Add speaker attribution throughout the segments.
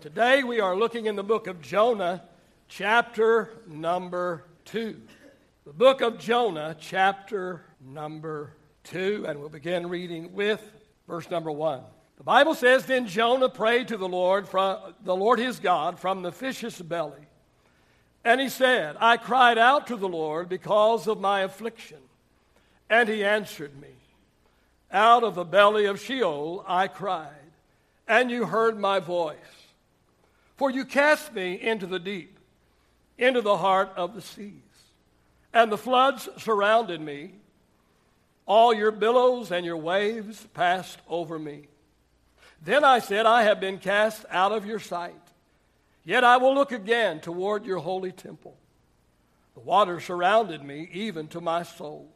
Speaker 1: Today we are looking in the book of Jonah, chapter number 2. The book of Jonah, chapter number 2, and we'll begin reading with verse number 1. The Bible says, Then Jonah prayed to the Lord, from the Lord his God, from the fish's belly. And he said, I cried out to the Lord because of my affliction, and he answered me. Out of the belly of Sheol I cried, and you heard my voice. For you cast me into the deep, into the heart of the seas, and the floods surrounded me. All your billows and your waves passed over me. Then I said, I have been cast out of your sight. Yet I will look again toward your holy temple. The waters surrounded me, even to my soul.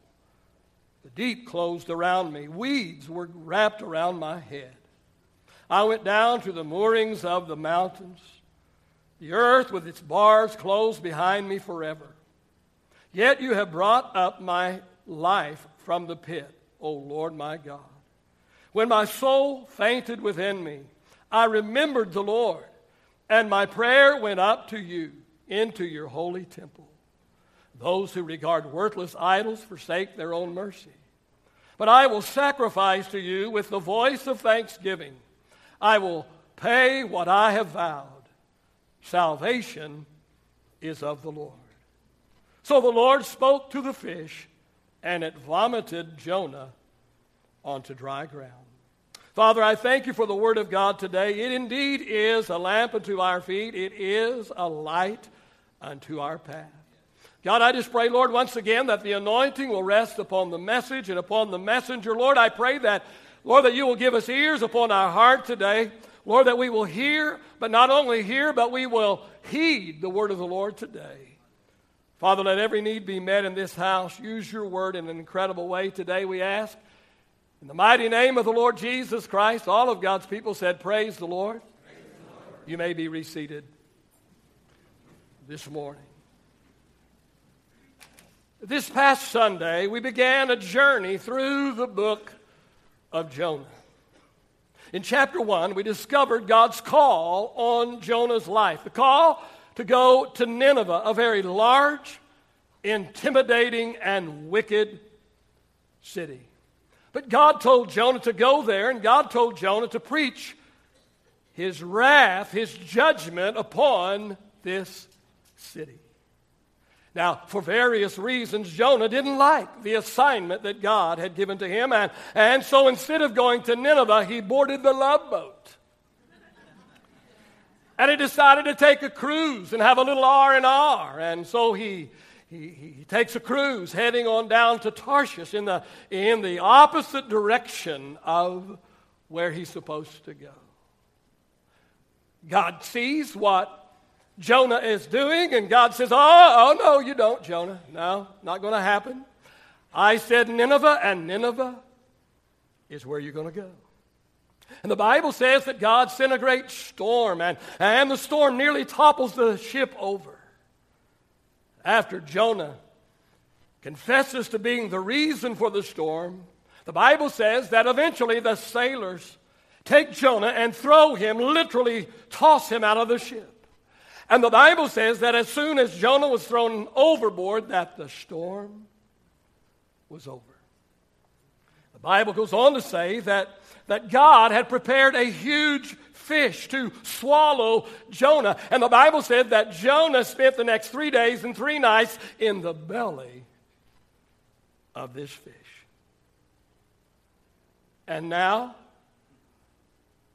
Speaker 1: The deep closed around me. Weeds were wrapped around my head. I went down to the moorings of the mountains. The earth with its bars closed behind me forever. Yet you have brought up my life from the pit, O Lord my God. When my soul fainted within me, I remembered the Lord, and my prayer went up to you into your holy temple. Those who regard worthless idols forsake their own mercy. But I will sacrifice to you with the voice of thanksgiving. I will pay what I have vowed. Salvation is of the Lord. So the Lord spoke to the fish, and it vomited Jonah onto dry ground. Father, I thank you for the word of God today. It indeed is a lamp unto our feet, it is a light unto our path. God, I just pray, Lord, once again that the anointing will rest upon the message and upon the messenger. Lord, I pray that, Lord, that you will give us ears upon our heart today. Lord, that we will hear, but not only hear, but we will heed the word of the Lord today. Father, let every need be met in this house. Use your word in an incredible way today, we ask. In the mighty name of the Lord Jesus Christ, all of God's people said, Praise the Lord. Praise the Lord. You may be reseated this morning. This past Sunday, we began a journey through the book of Jonah. In chapter 1, we discovered God's call on Jonah's life the call to go to Nineveh, a very large, intimidating, and wicked city. But God told Jonah to go there, and God told Jonah to preach his wrath, his judgment upon this city. Now, for various reasons, Jonah didn't like the assignment that God had given to him, and, and so instead of going to Nineveh, he boarded the love boat. And he decided to take a cruise and have a little R and R, and so he, he, he takes a cruise heading on down to Tarshish in the, in the opposite direction of where he's supposed to go. God sees what Jonah is doing, and God says, Oh, oh no, you don't, Jonah. No, not going to happen. I said Nineveh, and Nineveh is where you're going to go. And the Bible says that God sent a great storm, and, and the storm nearly topples the ship over. After Jonah confesses to being the reason for the storm, the Bible says that eventually the sailors take Jonah and throw him, literally toss him out of the ship. And the Bible says that as soon as Jonah was thrown overboard, that the storm was over. The Bible goes on to say that, that God had prepared a huge fish to swallow Jonah. And the Bible said that Jonah spent the next three days and three nights in the belly of this fish. And now,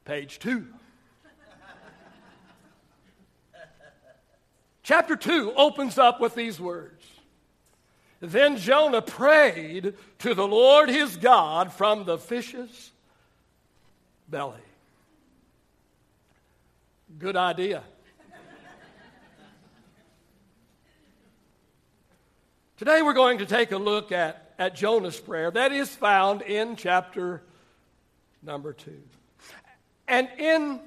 Speaker 1: page two. Chapter 2 opens up with these words Then Jonah prayed to the Lord his God from the fish's belly. Good idea. Today we're going to take a look at, at Jonah's prayer. That is found in chapter number 2. And in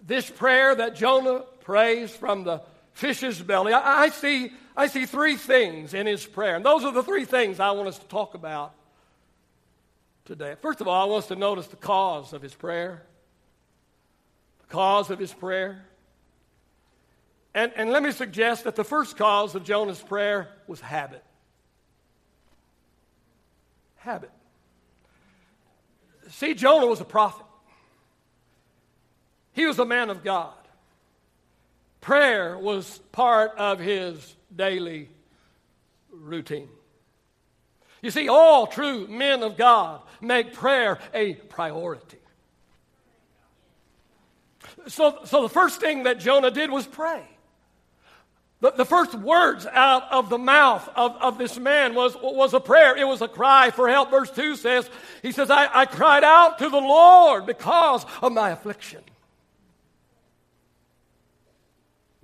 Speaker 1: this prayer that Jonah prays from the fish's belly. I, I, see, I see three things in his prayer, and those are the three things I want us to talk about today. First of all, I want us to notice the cause of his prayer. The cause of his prayer. And, and let me suggest that the first cause of Jonah's prayer was habit. Habit. See, Jonah was a prophet, he was a man of God. Prayer was part of his daily routine. You see, all true men of God make prayer a priority. So, so the first thing that Jonah did was pray. The, the first words out of the mouth of, of this man was, was a prayer. It was a cry for help. Verse 2 says, He says, I, I cried out to the Lord because of my affliction. May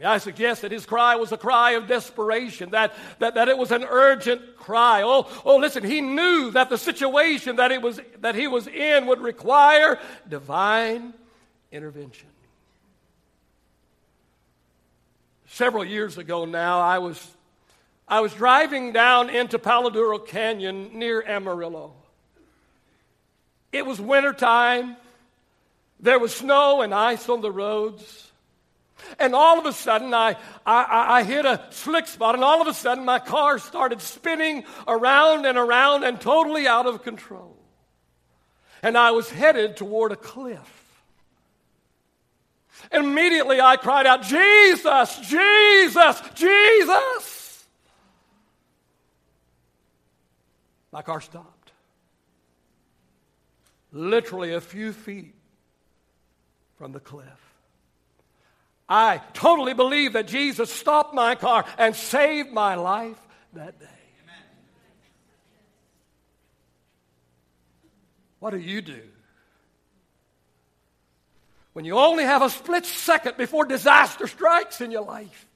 Speaker 1: I suggest that his cry was a cry of desperation, that, that, that it was an urgent cry. Oh, oh, listen, he knew that the situation that, it was, that he was in would require divine intervention. Several years ago now, I was, I was driving down into Palo Duro Canyon near Amarillo. It was wintertime. There was snow and ice on the roads. And all of a sudden, I, I, I hit a slick spot, and all of a sudden, my car started spinning around and around and totally out of control. And I was headed toward a cliff. And Immediately, I cried out, Jesus, Jesus, Jesus. My car stopped. Literally a few feet from the cliff. I totally believe that Jesus stopped my car and saved my life that day. What do you do? When you only have a split second before disaster strikes in your life.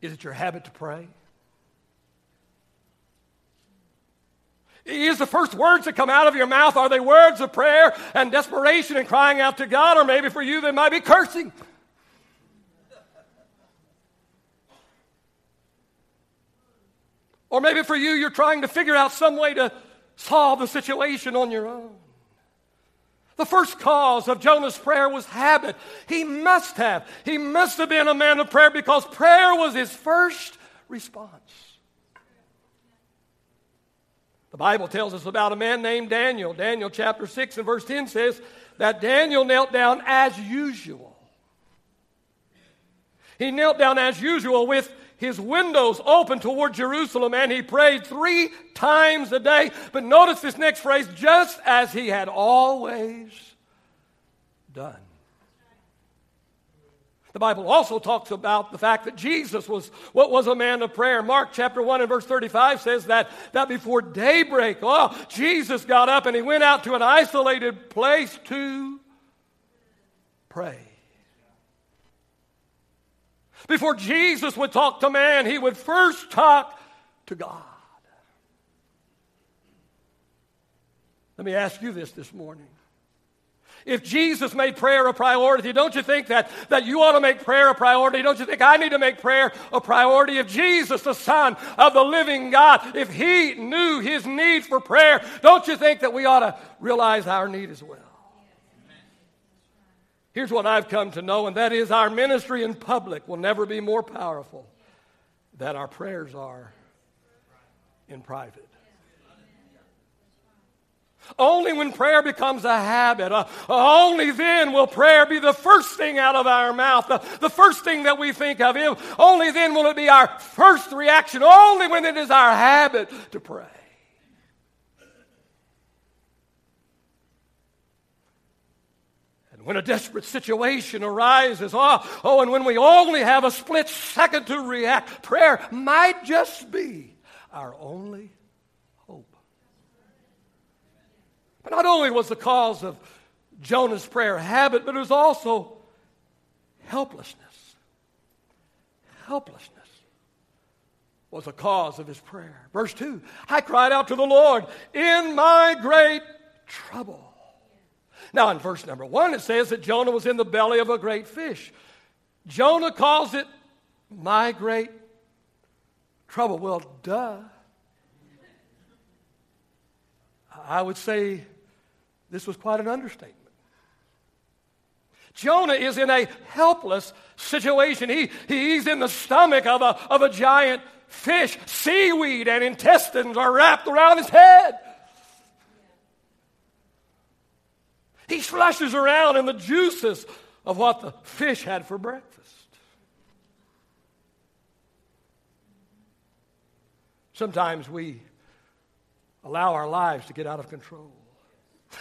Speaker 1: Is it your habit to pray? Is the first words that come out of your mouth, are they words of prayer and desperation and crying out to God? Or maybe for you, they might be cursing. Or maybe for you, you're trying to figure out some way to solve the situation on your own. The first cause of Jonah's prayer was habit. He must have. He must have been a man of prayer because prayer was his first response. The Bible tells us about a man named Daniel. Daniel chapter 6 and verse 10 says that Daniel knelt down as usual. He knelt down as usual with his windows open toward Jerusalem and he prayed three times a day. But notice this next phrase just as he had always done. The Bible also talks about the fact that Jesus was what was a man of prayer. Mark chapter 1 and verse 35 says that, that before daybreak, oh, Jesus got up and he went out to an isolated place to pray. Before Jesus would talk to man, he would first talk to God. Let me ask you this this morning. If Jesus made prayer a priority, don't you think that, that you ought to make prayer a priority? Don't you think I need to make prayer a priority? If Jesus, the Son of the living God, if He knew His need for prayer, don't you think that we ought to realize our need as well? Here's what I've come to know, and that is our ministry in public will never be more powerful than our prayers are in private. Only when prayer becomes a habit, uh, only then will prayer be the first thing out of our mouth, the, the first thing that we think of. Him. Only then will it be our first reaction, only when it is our habit to pray. And when a desperate situation arises, oh, oh, and when we only have a split second to react, prayer might just be our only But not only was the cause of Jonah's prayer habit, but it was also helplessness. Helplessness was the cause of his prayer. Verse 2 I cried out to the Lord in my great trouble. Now, in verse number 1, it says that Jonah was in the belly of a great fish. Jonah calls it my great trouble. Well, duh. I would say This was quite an understatement. Jonah is in a helpless situation. He, he's in the stomach of a, of a giant fish. Seaweed and intestines are wrapped around his head. He slushes around in the juices of what the fish had for breakfast. Sometimes we allow our lives to get out of control.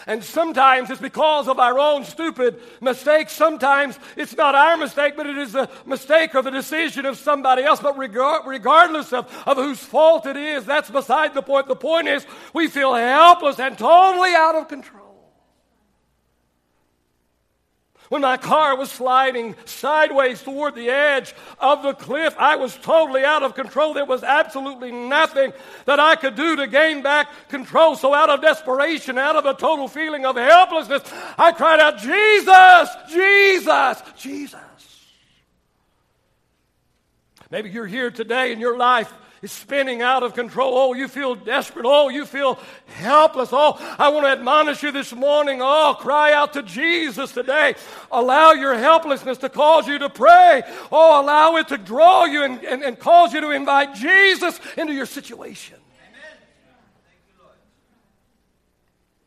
Speaker 1: And sometimes it's because of our own stupid mistakes. Sometimes it's not our mistake, but it is the mistake or the decision of somebody else. But regardless of, of whose fault it is, that's beside the point. The point is we feel helpless and totally out of control. When my car was sliding sideways toward the edge of the cliff, I was totally out of control. There was absolutely nothing that I could do to gain back control. So, out of desperation, out of a total feeling of helplessness, I cried out, Jesus, Jesus, Jesus. Maybe you're here today in your life is spinning out of control. Oh, you feel desperate. Oh, you feel helpless. Oh, I want to admonish you this morning. Oh, cry out to Jesus today. Allow your helplessness to cause you to pray. Oh, allow it to draw you and, and, and cause you to invite Jesus into your situation.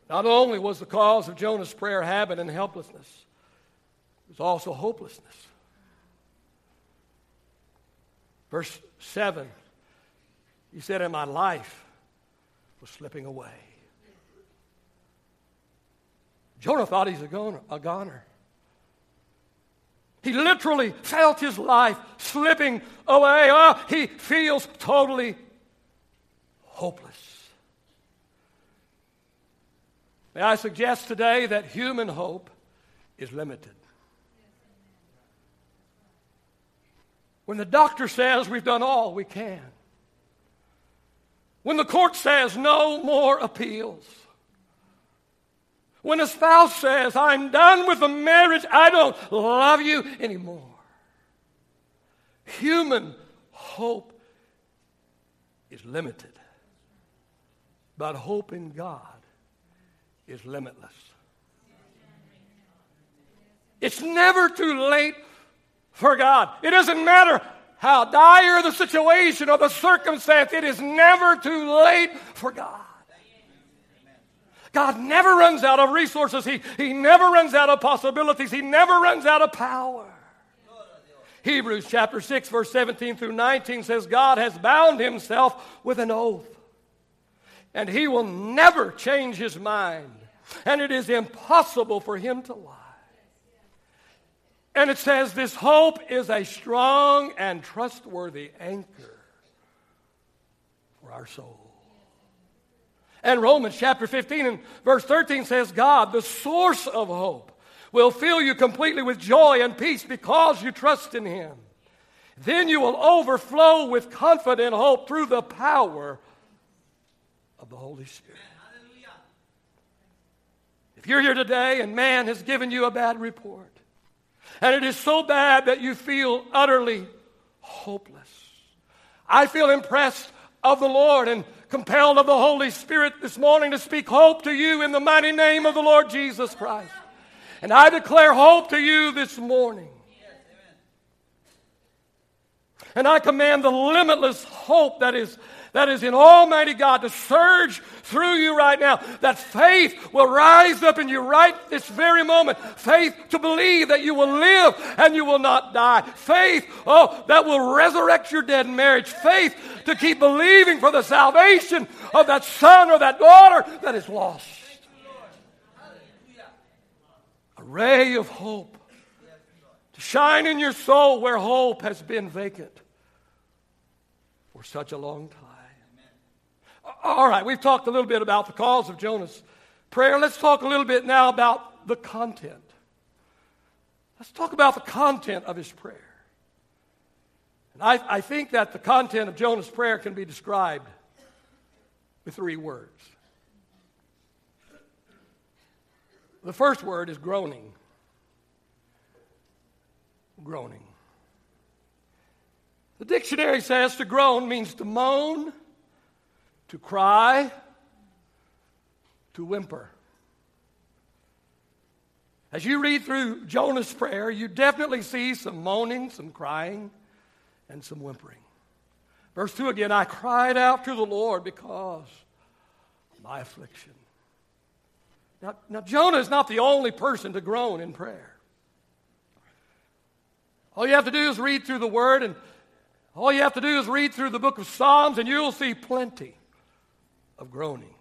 Speaker 1: Not only was the cause of Jonah's prayer habit and helplessness, it was also hopelessness. Verse 7 he said, And my life was slipping away. Jonah thought he's a goner. A goner. He literally felt his life slipping away. Oh, he feels totally hopeless. May I suggest today that human hope is limited. When the doctor says we've done all we can, when the court says no more appeals. When a spouse says, I'm done with the marriage, I don't love you anymore. Human hope is limited, but hope in God is limitless. It's never too late for God. It doesn't matter how dire the situation or the circumstance, it is never too late for God. God never runs out of resources. He, he never runs out of possibilities. He never runs out of power. Hebrews chapter 6, verse 17 through 19 says, God has bound himself with an oath, and he will never change his mind, and it is impossible for him to lie. And it says, This hope is a strong and trustworthy anchor for our soul. And Romans chapter 15 and verse 13 says, God, the source of hope, will fill you completely with joy and peace because you trust in Him. Then you will overflow with confident hope through the power of the Holy Spirit. If you're here today and man has given you a bad report, and it is so bad that you feel utterly hopeless. I feel impressed of the Lord and compelled of the Holy Spirit this morning to speak hope to you in the mighty name of the Lord Jesus Christ. And I declare hope to you this morning. And I command the limitless hope that is that is in Almighty God to surge through you right now. That faith will rise up in you right this very moment. Faith to believe that you will live and you will not die. Faith, oh, that will resurrect your dead marriage. Faith to keep believing for the salvation of that son or that daughter that is lost. A ray of hope to shine in your soul where hope has been vacant for such a long time. All right, we've talked a little bit about the cause of Jonah's prayer. Let's talk a little bit now about the content. Let's talk about the content of his prayer. And I, I think that the content of Jonah's prayer can be described with three words. The first word is groaning. Groaning. The dictionary says to groan means to moan to cry, to whimper. As you read through Jonah's prayer, you definitely see some moaning, some crying, and some whimpering. Verse 2 again I cried out to the Lord because of my affliction. Now, now, Jonah is not the only person to groan in prayer. All you have to do is read through the Word, and all you have to do is read through the book of Psalms, and you'll see plenty of groaning.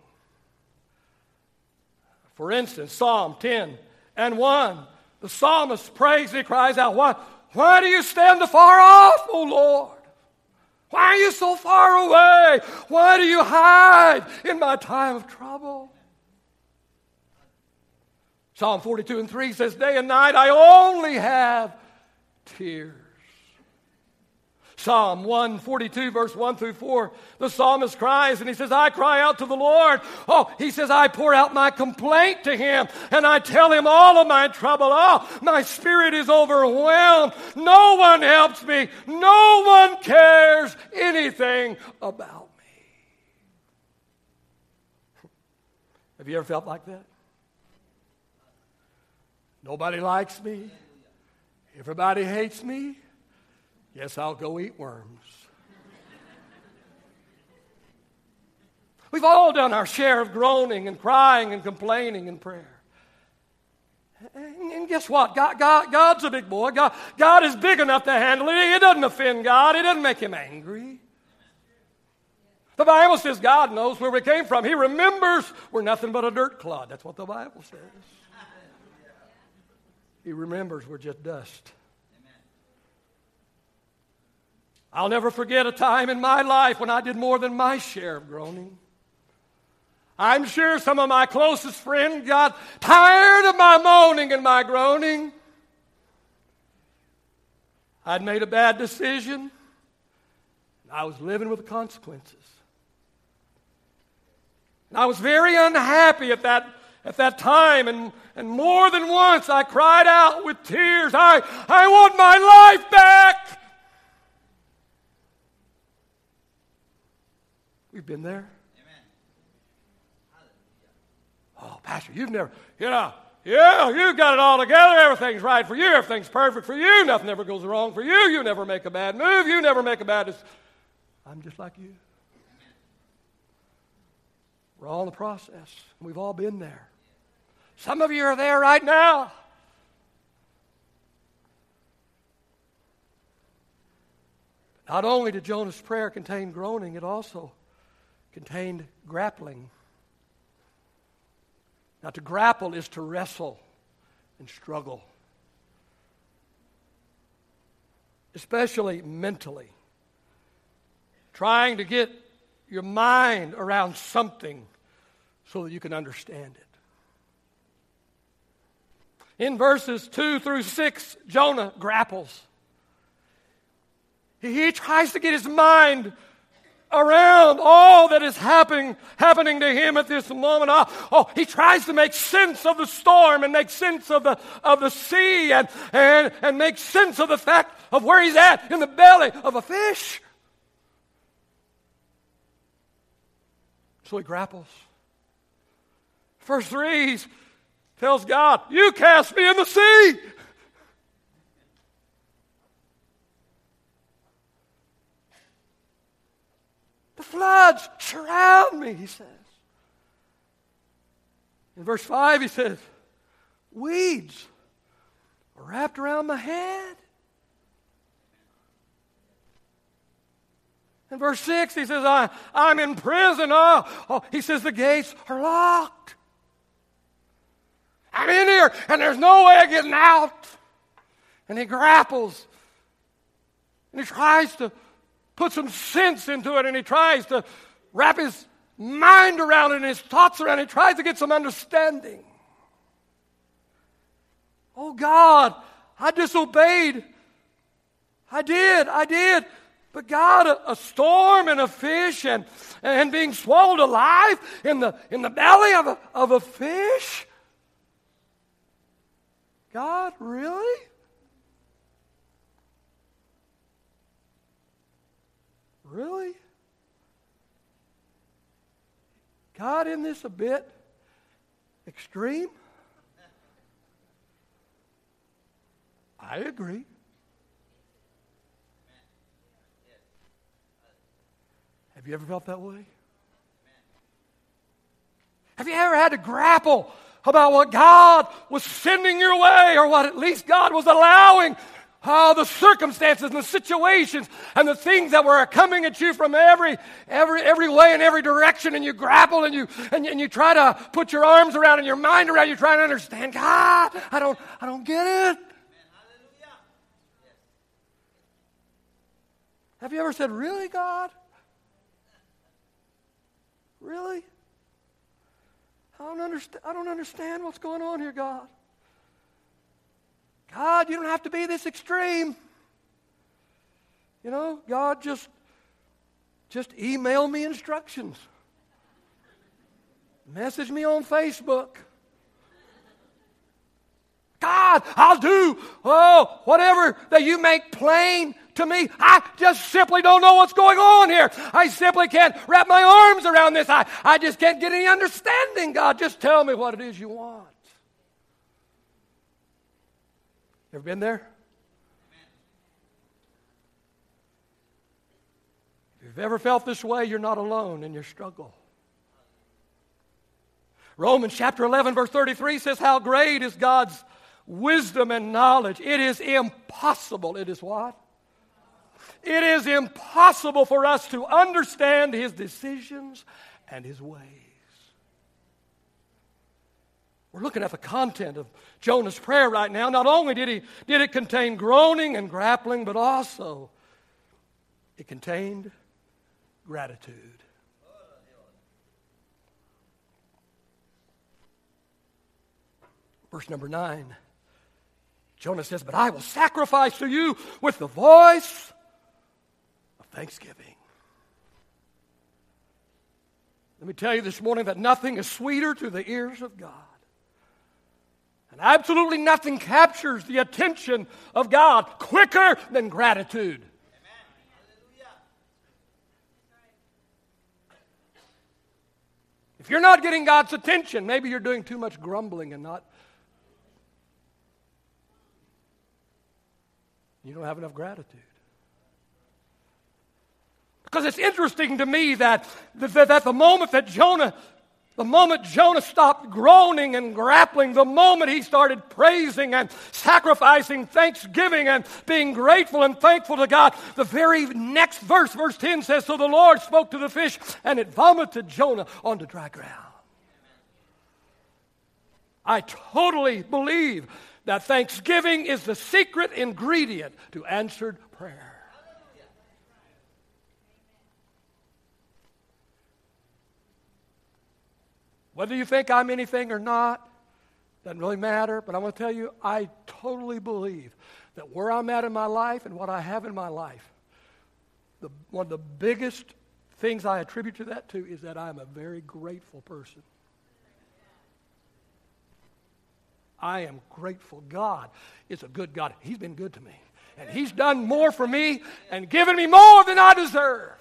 Speaker 1: For instance, Psalm 10 and 1, the psalmist prays, he cries out, Why, why do you stand afar off, O Lord? Why are you so far away? Why do you hide in my time of trouble? Psalm 42 and 3 says, Day and night I only have tears. Psalm 142, verse 1 through 4, the psalmist cries and he says, I cry out to the Lord. Oh, he says, I pour out my complaint to him and I tell him all of my trouble. Oh, my spirit is overwhelmed. No one helps me. No one cares anything about me. Have you ever felt like that? Nobody likes me. Everybody hates me. Yes, I'll go eat worms. We've all done our share of groaning and crying and complaining in prayer. And guess what? God, God, God's a big boy. God, God is big enough to handle it. It doesn't offend God, it doesn't make him angry. The Bible says God knows where we came from. He remembers we're nothing but a dirt clod. That's what the Bible says. He remembers we're just dust. I'll never forget a time in my life when I did more than my share of groaning. I'm sure some of my closest friends got tired of my moaning and my groaning. I'd made a bad decision. I was living with the consequences. And I was very unhappy at that, at that time, and, and more than once I cried out with tears, I, I want my life back. We've been there. Oh, Pastor, you've never, you know, yeah, you've got it all together. Everything's right for you. Everything's perfect for you. Nothing ever goes wrong for you. You never make a bad move. You never make a bad decision. I'm just like you. We're all in the process. We've all been there. Some of you are there right now. Not only did Jonah's prayer contain groaning, it also contained grappling. Now, to grapple is to wrestle and struggle, especially mentally. Trying to get your mind around something so that you can understand it. In verses 2 through 6, Jonah grapples. He tries to get his mind around all that is happening, happening to him at this moment. Oh, oh, he tries to make sense of the storm and make sense of the, of the sea and, and, and make sense of the fact of where he's at in the belly of a fish. So he grapples. Verse 3 tells God, You cast me in the sea. Floods surround me, he says. In verse 5, he says, Weeds are wrapped around my head. In verse 6, he says, I, I'm in prison. Oh, oh, he says, the gates are locked. I'm in here, and there's no way of getting out. And he grapples. And he tries to put some sense into it and he tries to wrap his mind around it and his thoughts around it. He tries to get some understanding. Oh God, I disobeyed. I did, I did. But God, a, a, storm and a fish and, and being swallowed alive in the, in the belly of a, of a fish? God, really? Really? God, in this a bit extreme? I agree. Have you ever felt that way? Have you ever had to grapple about what God was sending your way or what at least God was allowing how the circumstances and the situations and the things that were coming at you from every, every, every way and every direction, and you grapple and you, and, and you try to put your arms around and your mind around, you try to understand, God, I don't, I don't get it. Have you ever said, Really, God? Really? I don't, understand, I don't understand what's going on here, God. God, you don't have to be this extreme. You know, God, just just email me instructions. Message me on Facebook. God, I'll do oh whatever that you make plain to me. I just simply don't know what's going on here. I simply can't wrap my arms around this. I, I just can't get any understanding, God. Just tell me what it is you want. Ever been there? If you've ever felt this way, you're not alone in your struggle. Romans chapter 11, verse 33 says, How great is God's wisdom and knowledge. It is impossible. It is what? It is impossible for us to understand his decisions and his ways. We're looking at the content of Jonah's prayer right now. Not only did, he, did it contain groaning and grappling, but also it contained gratitude. Verse number nine Jonah says, But I will sacrifice to you with the voice of thanksgiving. Let me tell you this morning that nothing is sweeter to the ears of God. Absolutely nothing captures the attention of God quicker than gratitude. If you're not getting God's attention, maybe you're doing too much grumbling and not You don't have enough gratitude. Because it's interesting to me that, that, that the moment that Jonah, the moment Jonah stopped groaning and grappling, the moment he started praising and sacrificing thanksgiving and being grateful and thankful to God, the very next verse, verse 10 says, So the Lord spoke to the fish and it vomited Jonah onto dry ground. I totally believe that thanksgiving is the secret ingredient to answered prayer. Whether you think I'm anything or not, doesn't really matter, but I want to tell you, I totally believe that where I'm at in my life and what I have in my life, the, one of the biggest things I attribute to that to is that I'm a very grateful person. I am grateful. God is a good God. He's been good to me. And He's done more for me and given me more than I deserve.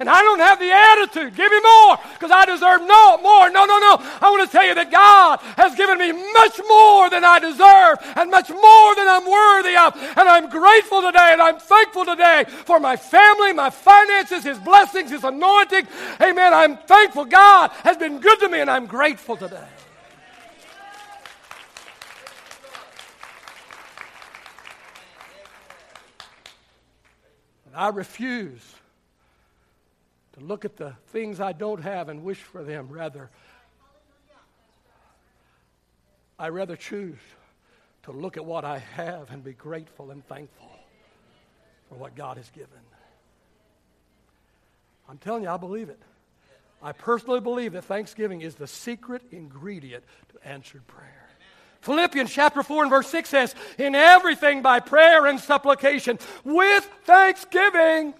Speaker 1: And I don't have the attitude, give me more, because I deserve no more. No, no, no. I want to tell you that God has given me much more than I deserve and much more than I'm worthy of. And I'm grateful today and I'm thankful today for my family, my finances, His blessings, His anointing. Amen. I'm thankful. God has been good to me and I'm grateful today. And I refuse to look at the things I don't have and wish for them. Rather, I rather choose to look at what I have and be grateful and thankful for what God has given. I'm telling you, I believe it. I personally believe that thanksgiving is the secret ingredient to answered prayer. Philippians chapter 4 and verse 6 says, In everything by prayer and supplication with thanksgiving.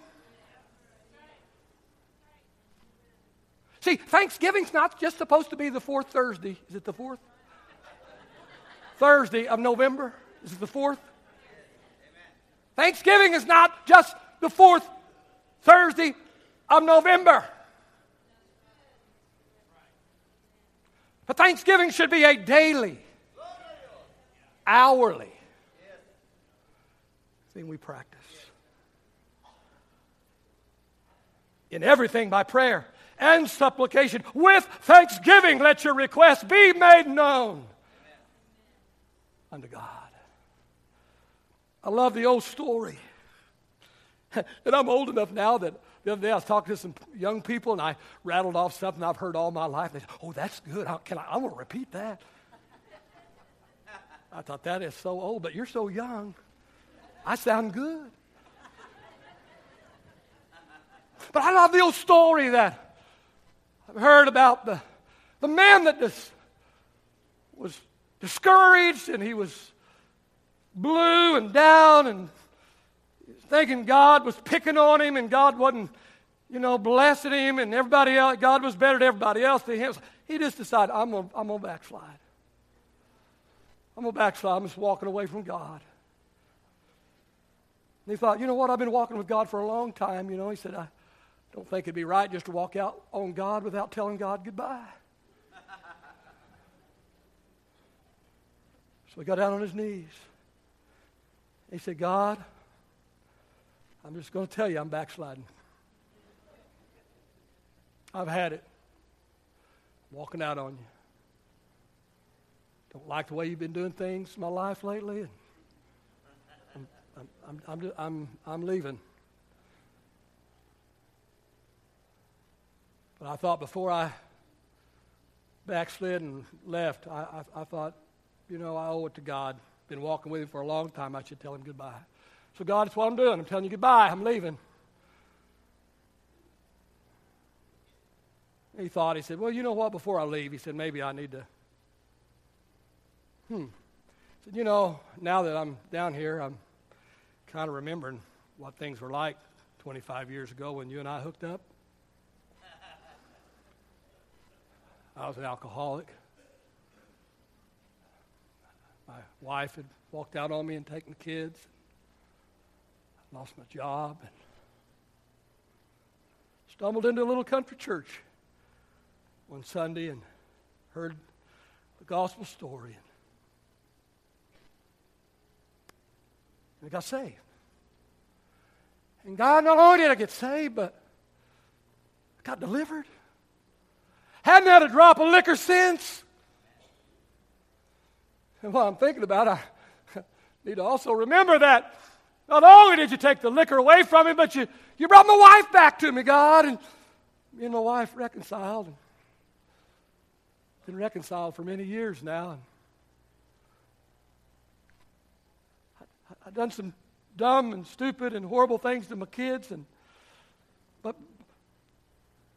Speaker 1: See, Thanksgiving's not just supposed to be the fourth Thursday. Is it the fourth? Thursday of November? Is it the fourth? Thanksgiving is not just the fourth Thursday of November. But Thanksgiving should be a daily hourly, thing we practice. In everything by prayer and supplication with thanksgiving, let your requests be made known unto God. I love the old story. and I'm old enough now that the other day I was talking to some young people and I rattled off something I've heard all my life. They said, Oh, that's good. How, can I, I want to repeat that. I thought, that is so old, but you're so young. I sound good. But I love the old story that I've heard about the, the man that dis, was discouraged and he was blue and down and thinking God was picking on him and God wasn't, you know, blessing him and everybody else, God was better than everybody else to him. He just decided, I'm going I'm to backslide. I'm going to backslide. I'm just walking away from God. And he thought, you know what? I've been walking with God for a long time. You know, he said, I don't think it'd be right just to walk out on God without telling God goodbye. so he got down on his knees. He said, God, I'm just going to tell you I'm backsliding. I've had it. walking out on you. Don't like the way you've been doing things in my life lately. I'm, I'm, I'm, I'm, I'm, I'm leaving. But I thought before I backslid and left, I, I, I thought, you know, I owe it to God. Been walking with him for a long time. I should tell him goodbye. So, God, that's what I'm doing. I'm telling you goodbye. I'm leaving. He thought, he said, Well, you know what? Before I leave, he said, maybe I need to Hmm. Said, you know, now that I'm down here, I'm kind of remembering what things were like 25 years ago when you and I hooked up. I was an alcoholic. My wife had walked out on me and taken the kids. I lost my job and stumbled into a little country church one Sunday and heard the gospel story. And I got saved. And God, not only did I get saved, but I got delivered. Hadn't had a drop of liquor since. And while I'm thinking about it, I need to also remember that not only did you take the liquor away from me, but you, you brought my wife back to me, God. And me and my wife reconciled. And been reconciled for many years now. And I've done some dumb and stupid and horrible things to my kids, and but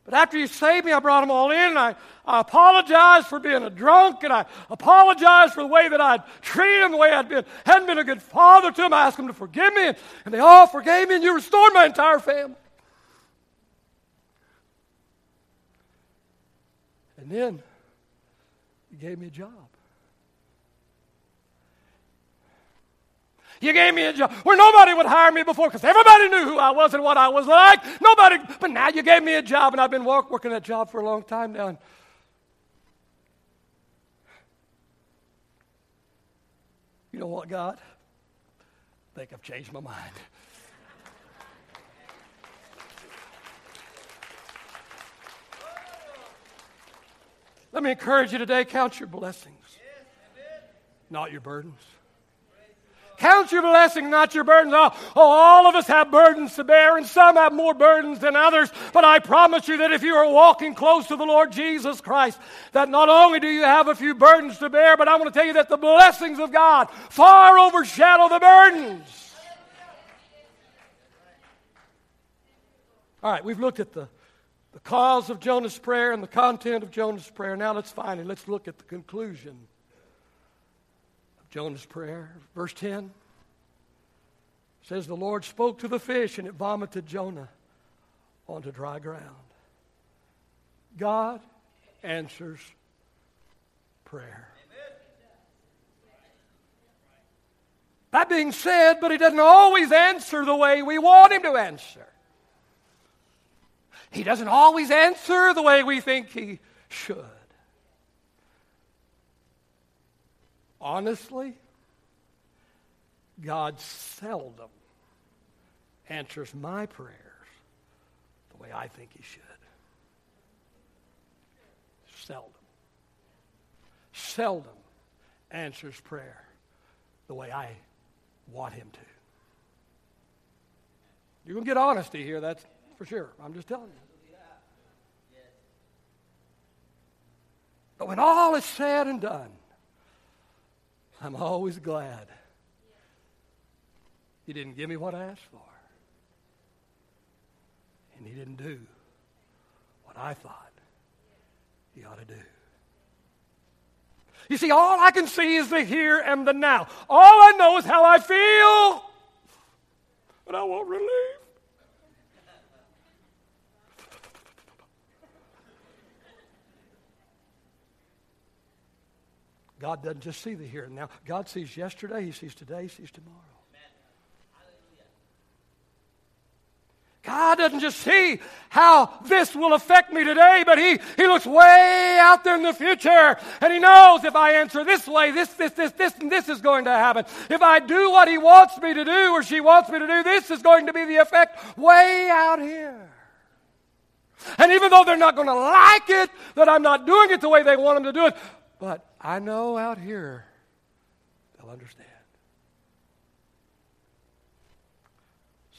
Speaker 1: but after you saved me, I brought them all in, and I, I apologized for being a drunk, and I apologized for the way that I'd treated them, the way I'd been, hadn't been a good father to them. I asked them to forgive me, and, and they all forgave me, and you restored my entire family. And then you gave me a job. You gave me a job where nobody would hire me before because everybody knew who I was and what I was like. Nobody, but now you gave me a job, and I've been work, working that job for a long time now. And you know what, God? I think I've changed my mind. Let me encourage you today count your blessings, not your burdens. Count your blessing, not your burdens. Oh, oh, all of us have burdens to bear, and some have more burdens than others. But I promise you that if you are walking close to the Lord Jesus Christ, that not only do you have a few burdens to bear, but I want to tell you that the blessings of God far overshadow the burdens. All right, we've looked at the, the cause of Jonah's prayer and the content of Jonah's prayer. Now let's finally let's look at the conclusion Jonah's prayer. Verse 10 says, The Lord spoke to the fish, and it vomited Jonah onto dry ground. God answers prayer. That being said, but he doesn't always answer the way we want him to answer. He doesn't always answer the way we think he should. Honestly, God seldom answers my prayers the way I think He should. Seldom. Seldom answers prayer the way I want Him to. You're going to get honesty here, that's for sure. I'm just telling you. But when all is said and done, I'm always glad He didn't give me what I asked for. And He didn't do what I thought He ought to do. You see, all I can see is the here and the now. All I know is how I feel. But I want relief. God doesn't just see the here and now. God sees yesterday, He sees today, He sees tomorrow. God doesn't just see how this will affect me today, but he, he looks way out there in the future. And He knows if I answer this way, this, this, this, this, and this is going to happen. If I do what He wants me to do or she wants me to do, this is going to be the effect way out here. And even though they're not going to like it, that I'm not doing it the way they want them to do it, but I know out here they'll understand.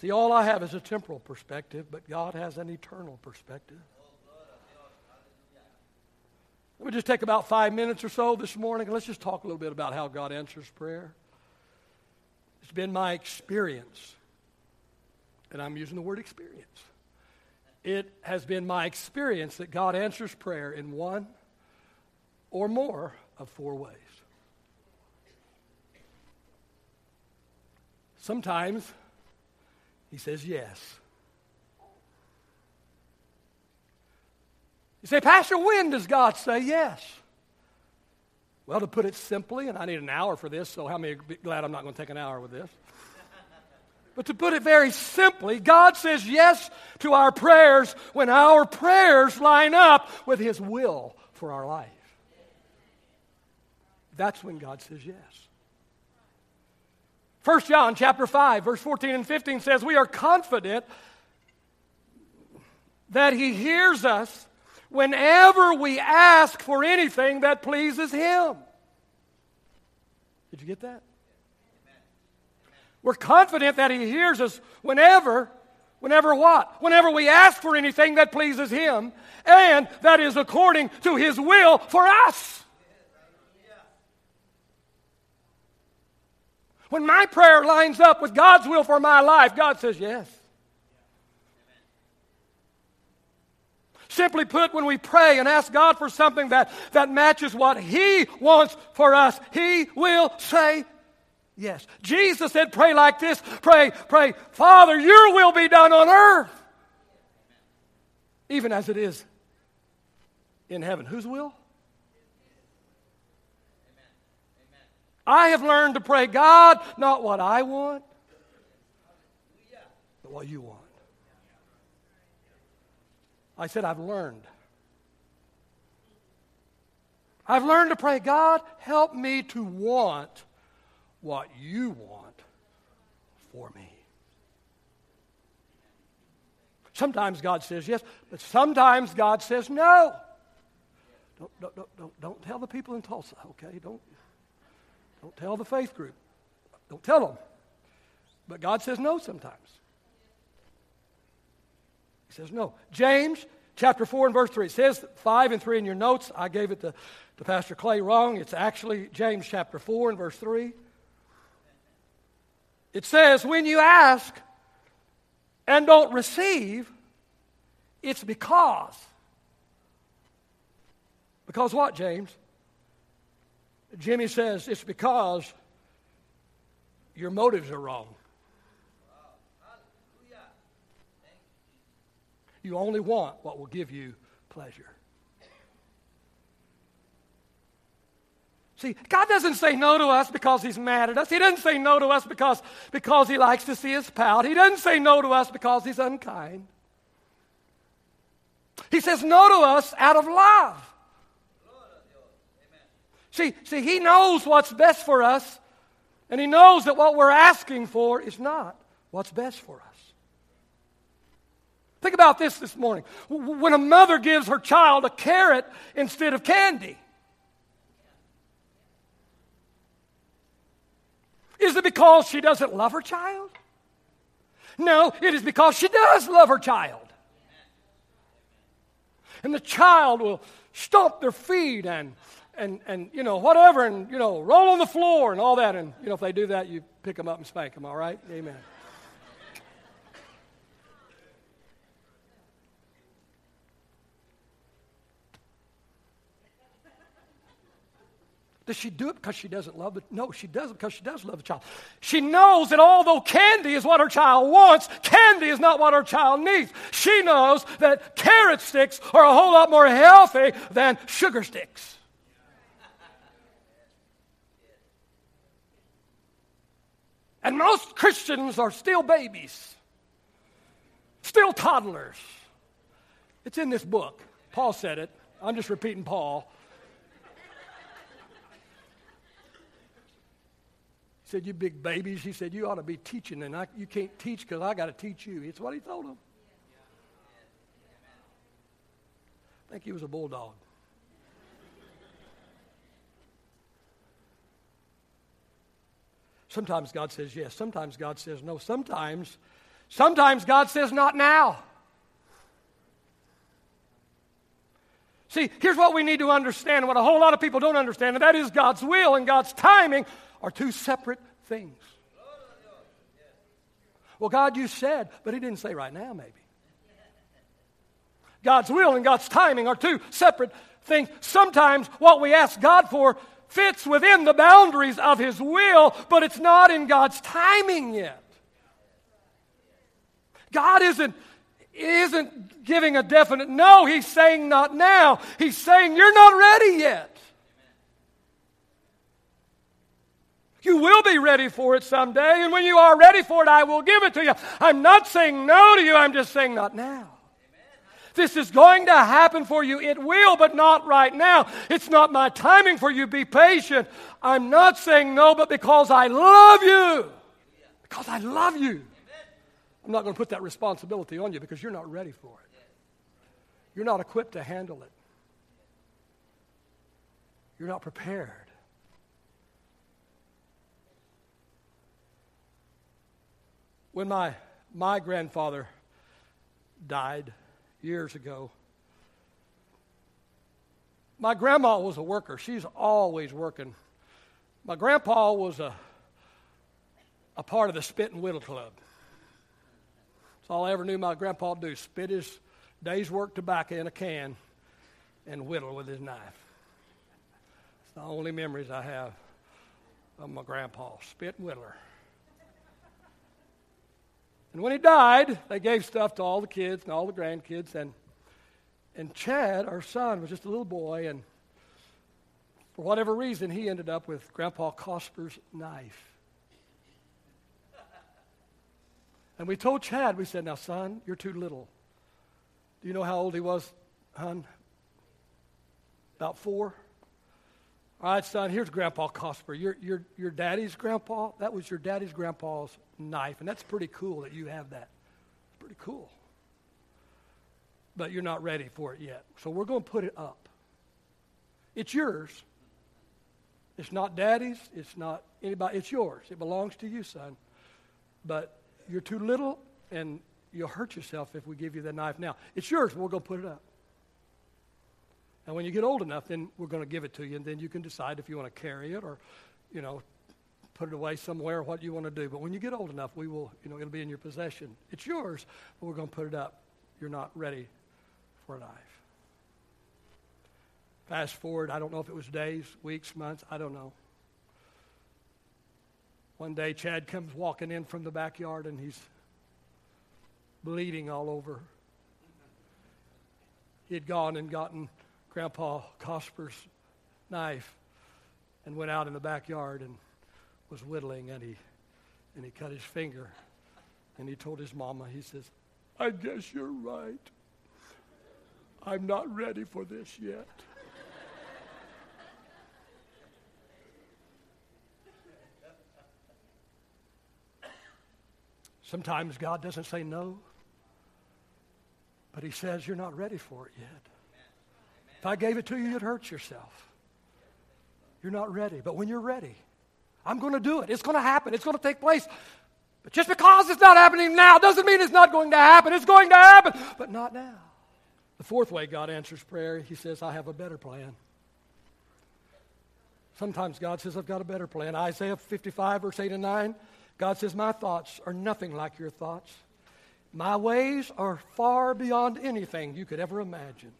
Speaker 1: See, all I have is a temporal perspective, but God has an eternal perspective. Let me just take about five minutes or so this morning and let's just talk a little bit about how God answers prayer. It's been my experience, and I'm using the word experience. It has been my experience that God answers prayer in one or more of four ways. Sometimes he says yes. You say, Pastor, when does God say yes? Well, to put it simply, and I need an hour for this, so how many glad I'm not going to take an hour with this? But to put it very simply, God says yes to our prayers when our prayers line up with His will for our life. That's when God says yes. 1 John chapter 5 verse 14 and 15 says we are confident that he hears us whenever we ask for anything that pleases him. Did you get that? We're confident that he hears us whenever whenever what? Whenever we ask for anything that pleases him and that is according to his will for us. When my prayer lines up with God's will for my life, God says yes. Simply put, when we pray and ask God for something that, that matches what He wants for us, He will say yes. Jesus said, Pray like this pray, pray, Father, your will be done on earth, even as it is in heaven. Whose will? I have learned to pray, God, not what I want, but what you want. I said, I've learned. I've learned to pray, God, help me to want what you want for me. Sometimes God says yes, but sometimes God says no. Don't, don't, don't, don't, tell the people in Tulsa, okay? Don't, don't tell the faith group. Don't tell them. But God says no sometimes. He says no. James chapter 4 and verse 3. It says 5 and 3 in your notes. I gave it to, to Pastor Clay wrong. It's actually James chapter 4 and verse 3. It says, When you ask and don't receive, it's because. Because what, James? Jimmy says it's because your motives are wrong. You only want what will give you pleasure. See, God doesn't say no to us because He's mad at us. He doesn't say no to us because, because He likes to see us pout. He doesn't say no to us because He's unkind. He says no to us out of love. See, see, He knows what's best for us, and He knows that what we're asking for is not what's best for us. Think about this this morning. When a mother gives her child a carrot instead of candy, is it because she doesn't love her child? No, it is because she does love her child. And the child will stomp their feet and, and, and, you know, whatever, and, you know, roll on the floor and all that. And, you know, if they do that, you pick them up and spank them, all right? Amen. Does she do it because she doesn't love it? No, she does it because she does love the child. She knows that although candy is what her child wants, candy is not what her child needs. She knows that carrot sticks are a whole lot more healthy than sugar sticks. And most Christians are still babies, still toddlers. It's in this book. Paul said it. I'm just repeating Paul. He said, You big babies. He said, You ought to be teaching, and I, you can't teach because I got to teach you. It's what he told them. I think he was a bulldog. Sometimes God says yes. Sometimes God says no. Sometimes, sometimes God says not now. See, here's what we need to understand, what a whole lot of people don't understand, and that is God's will and God's timing are two separate things. Well, God, you said, but He didn't say right now, maybe. God's will and God's timing are two separate things. Sometimes what we ask God for fits within the boundaries of His will, but it's not in God's timing yet. God isn't, isn't giving a definite no, He's saying not now. He's saying you're not ready yet. You will be ready for it someday, and when you are ready for it, I will give it to you. I'm not saying no to you, I'm just saying not now. This is going to happen for you. It will, but not right now. It's not my timing for you. Be patient. I'm not saying no, but because I love you. Because I love you. I'm not going to put that responsibility on you because you're not ready for it. You're not equipped to handle it. You're not prepared. When my, my grandfather died years ago, my grandma was a worker. She's always working. My grandpa was a, a part of the Spit and Whittle Club. That's all I ever knew my grandpa do spit his day's work tobacco in a can and whittle with his knife. It's the only memories I have of my grandpa, spit and whittler. And when he died, they gave stuff to all the kids and all the grandkids. And, and Chad, our son, was just a little boy. And for whatever reason, he ended up with Grandpa Cosper's knife. And we told Chad, we said, Now, son, you're too little. Do you know how old he was, hon? About four? All right, son, here's Grandpa Cosper. Your, your, your daddy's grandpa, that was your daddy's grandpa's knife. And that's pretty cool that you have that. It's pretty cool. But you're not ready for it yet. So we're going to put it up. It's yours. It's not daddy's. It's not anybody. It's yours. It belongs to you, son. But you're too little, and you'll hurt yourself if we give you the knife now. It's yours, we're going to put it up. And when you get old enough, then we're going to give it to you, and then you can decide if you want to carry it or, you know, put it away somewhere, what you want to do. But when you get old enough, we will, you know, it'll be in your possession. It's yours, but we're going to put it up. You're not ready for life. Fast forward, I don't know if it was days, weeks, months, I don't know. One day, Chad comes walking in from the backyard and he's bleeding all over. He had gone and gotten Grandpa Cosper's knife and went out in the backyard and was whittling and he and he cut his finger and he told his mama he says i guess you're right i'm not ready for this yet sometimes god doesn't say no But he says, You're not ready for it yet. If I gave it to you, you'd hurt yourself. You're not ready. But when you're ready, I'm going to do it. It's going to happen. It's going to take place. But just because it's not happening now doesn't mean it's not going to happen. It's going to happen, but not now. The fourth way God answers prayer, He says, I have a better plan. Sometimes God says, I've got a better plan. Isaiah 55, verse 8 and 9, God says, My thoughts are nothing like your thoughts. My ways are far beyond anything you could ever imagine.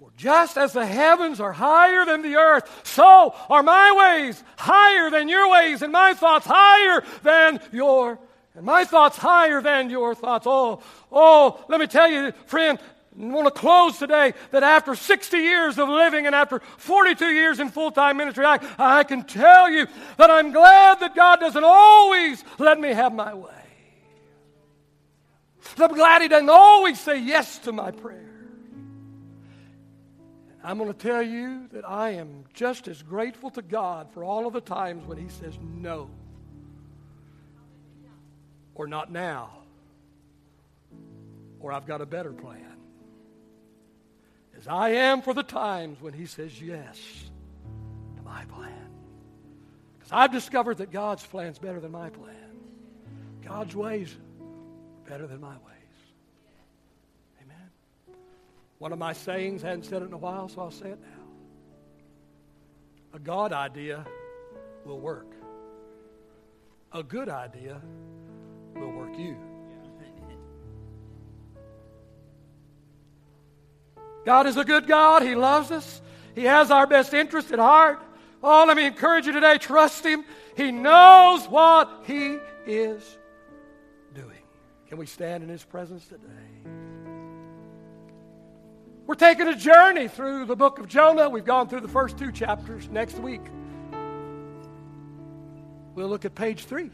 Speaker 1: For just as the heavens are higher than the earth, so are my ways higher than your ways, and my thoughts higher than your and my thoughts higher than your thoughts. Oh, oh, let me tell you, friend, I want to close today that after 60 years of living and after 42 years in full time ministry, I, I can tell you that I'm glad that God doesn't always let me have my way. I'm glad He doesn't always say yes to my prayer. I'm going to tell you that I am just as grateful to God for all of the times when He says no or not now or I've got a better plan. As I am for the times when He says yes to my plan. Because I've discovered that God's plan is better than my plan, God's ways better than my ways. One of my sayings, I hadn't said it in a while, so I'll say it now. A God idea will work. A good idea will work you. God is a good God. He loves us. He has our best interest at heart. Oh, let me encourage you today trust Him. He knows what He is doing. Can we stand in His presence today? We're taking a journey through the book of Jonah. We've gone through the first two chapters. Next week, we'll look at page three.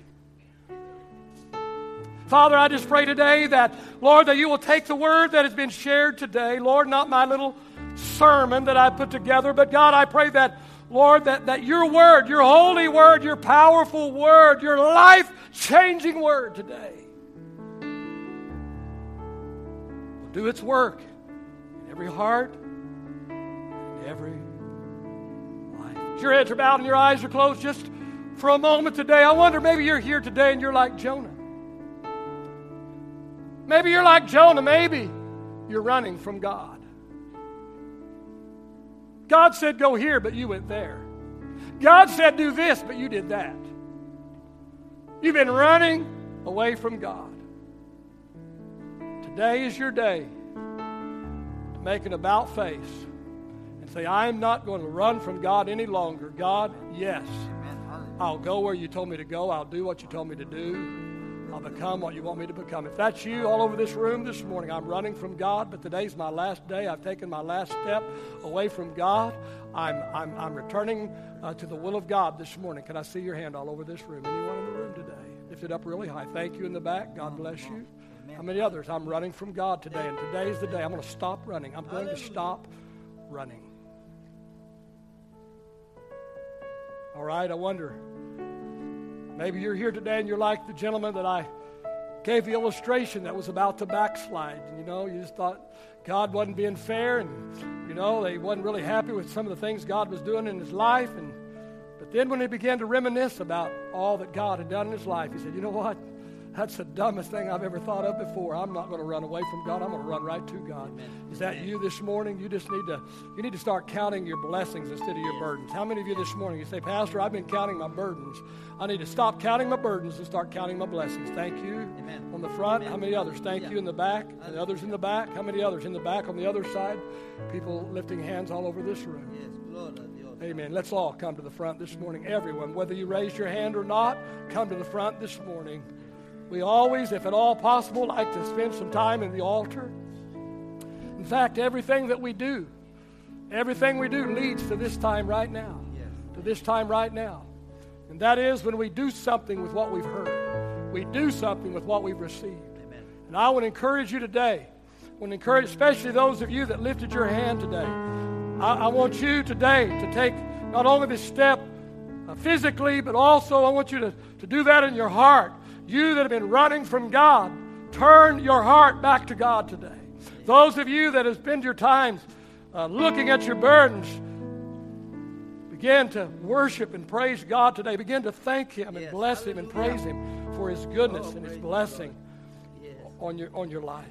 Speaker 1: Father, I just pray today that, Lord, that you will take the word that has been shared today. Lord, not my little sermon that I put together, but God, I pray that, Lord, that, that your word, your holy word, your powerful word, your life changing word today will do its work every heart, and every life. As your heads are bowed and your eyes are closed, just for a moment today, I wonder maybe you're here today and you're like Jonah. Maybe you're like Jonah. Maybe you're running from God. God said, Go here, but you went there. God said, Do this, but you did that. You've been running away from God. Today is your day make an about face and say, I am not going to run from God any longer. God, yes. I'll go where you told me to go. I'll do what you told me to do. I'll become what you want me to become. If that's you all over this room this morning, I'm running from God, but today's my last day. I've taken my last step away from God. I'm, I'm, I'm returning uh, to the will of God this morning. Can I see your hand all over this room? Anyone in the room today? Lift it up really high. Thank you in the back. God bless you. How many others? I'm running from God today, and today's the day. I'm going to stop running. I'm going to stop running. All right, I wonder. Maybe you're here today and you're like the gentleman that I gave the illustration that was about to backslide. You know, you just thought God wasn't being fair, and you know, he wasn't really happy with some of the things God was doing in his life. And but then when he began to reminisce about all that God had done in his life, he said, "You know what? That's the dumbest thing I've ever thought of before. I'm not going to run away from God. I'm going to run right to God. Amen. Is that you this morning? You just need to you need to start counting your blessings instead of your burdens. How many of you this morning you say, Pastor, I've been counting my burdens. I need to stop counting my burdens and start counting my blessings. Thank you. Amen. On the front, Amen. how many others? Thank yeah. you in the back. And the others in the back. How many others in the back on the other side? People lifting hands all over this room. Yes, Amen. Let's all come to the front this morning. Everyone, whether you raised your hand or not, come to the front this morning. We always, if at all possible, like to spend some time in the altar. In fact, everything that we do, everything we do leads to this time right now. Yes. To this time right now. And that is when we do something with what we've heard. We do something with what we've received. Amen. And I would encourage you today, I encourage especially those of you that lifted your hand today. I, I want you today to take not only this step uh, physically, but also I want you to, to do that in your heart you that have been running from God, turn your heart back to God today. Those of you that have spent your times uh, looking at your burdens, begin to worship and praise God today. Begin to thank Him and
Speaker 2: Yes.
Speaker 1: bless Him and praise Him for His goodness
Speaker 2: Oh,
Speaker 1: and His blessing
Speaker 2: Yes.
Speaker 1: on your, on your life.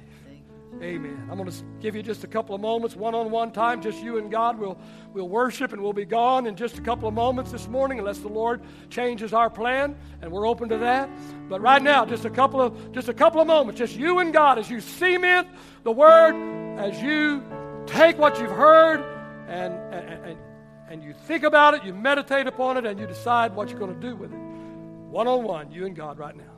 Speaker 1: Amen. I'm going to give you just a couple of moments, one-on-one time, just you and God. We'll we'll worship and we'll be gone in just a couple of moments this morning, unless the Lord changes our plan, and we're open to that. But right now, just a couple of just a couple of moments, just you and God, as you cement the Word, as you take what you've heard, and and, and, and you think about it, you meditate upon it, and you decide what you're going to do with it. One-on-one, you and God, right now.